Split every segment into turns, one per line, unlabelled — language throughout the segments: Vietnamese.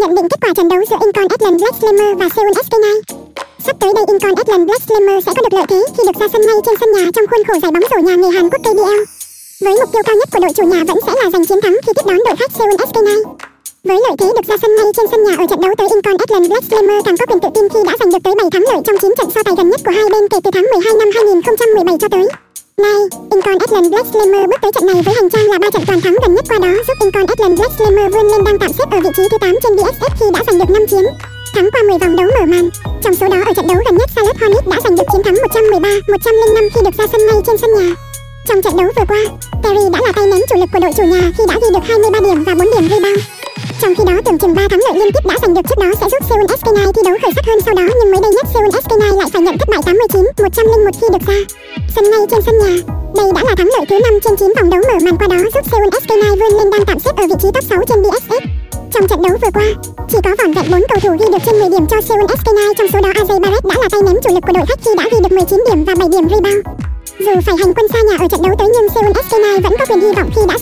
Nhận định kết quả trận đấu giữa Incon Atlant Black Slammer và Seoul SK9 Sắp tới đây Incon Atlant Black Slammer sẽ có được lợi thế khi được ra sân ngay trên sân nhà trong khuôn khổ giải bóng rổ nhà nghề Hàn Quốc KBL. Với mục tiêu cao nhất của đội chủ nhà vẫn sẽ là giành chiến thắng khi tiếp đón đội khách Seoul SK9. Với lợi thế được ra sân ngay trên sân nhà ở trận đấu tới Incon Atlant Black Slammer càng có quyền tự tin khi đã giành được tới 7 thắng lợi trong 9 trận so tài gần nhất của hai bên kể từ tháng 12 năm 2017 cho tới nay. Incon Atlant Black Slammer bước tới trận này với hành trang là 3 trận toàn thắng gần nhất qua đó giúp Incon Atlant Black Slammer vươn lên đang tạm xếp ở vị trí thứ 8 trên DSS khi đã giành được 5 chiến thắng qua 10 vòng đấu mở màn. Trong số đó ở trận đấu gần nhất Charlotte Hornet đã giành được chiến thắng 113, 105 khi được ra sân ngay trên sân nhà. Trong trận đấu vừa qua, Terry đã là tay ném chủ lực của đội chủ nhà khi đã ghi được 23 điểm và 4 điểm rebound. Trong khi đó tưởng chừng 3 thắng lợi liên tiếp đã giành được trước đó sẽ giúp Seoul SK9 thi đấu khởi sắc hơn sau đó nhưng Seoul SK9 lại phải nhận thất bại 89, 101 khi được ra sân ngay trên sân nhà. Đây đã là thắng lợi thứ 5 trên 9 vòng đấu mở màn qua đó giúp Seoul SK9 vươn lên đang tạm xếp ở vị trí top 6 trên BSS. Trong trận đấu vừa qua, chỉ có vỏn vẹn 4 cầu thủ ghi được trên 10 điểm cho Seoul SK9 trong số đó AJ Barrett đã là tay ném chủ lực của đội khách khi đã ghi được 19 điểm và 7 điểm rebound. Dù phải hành quân xa nhà ở trận đấu tới nhưng Seoul SK9 vẫn có quyền hy vọng khi đã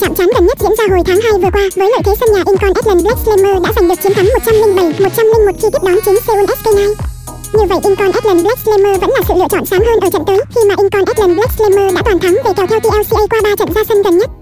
chạm trán gần nhất diễn ra hồi tháng 2 vừa qua với lợi thế sân nhà Incon Island Black Slammer đã giành được chiến thắng 107, 101 khi tiếp đón chính Seoul SK9. Như vậy Incon Island Black Slammer vẫn là sự lựa chọn sáng hơn ở trận tới khi mà Incon Island Black Slammer đã toàn thắng về kèo theo TLCA qua 3 trận ra sân gần nhất.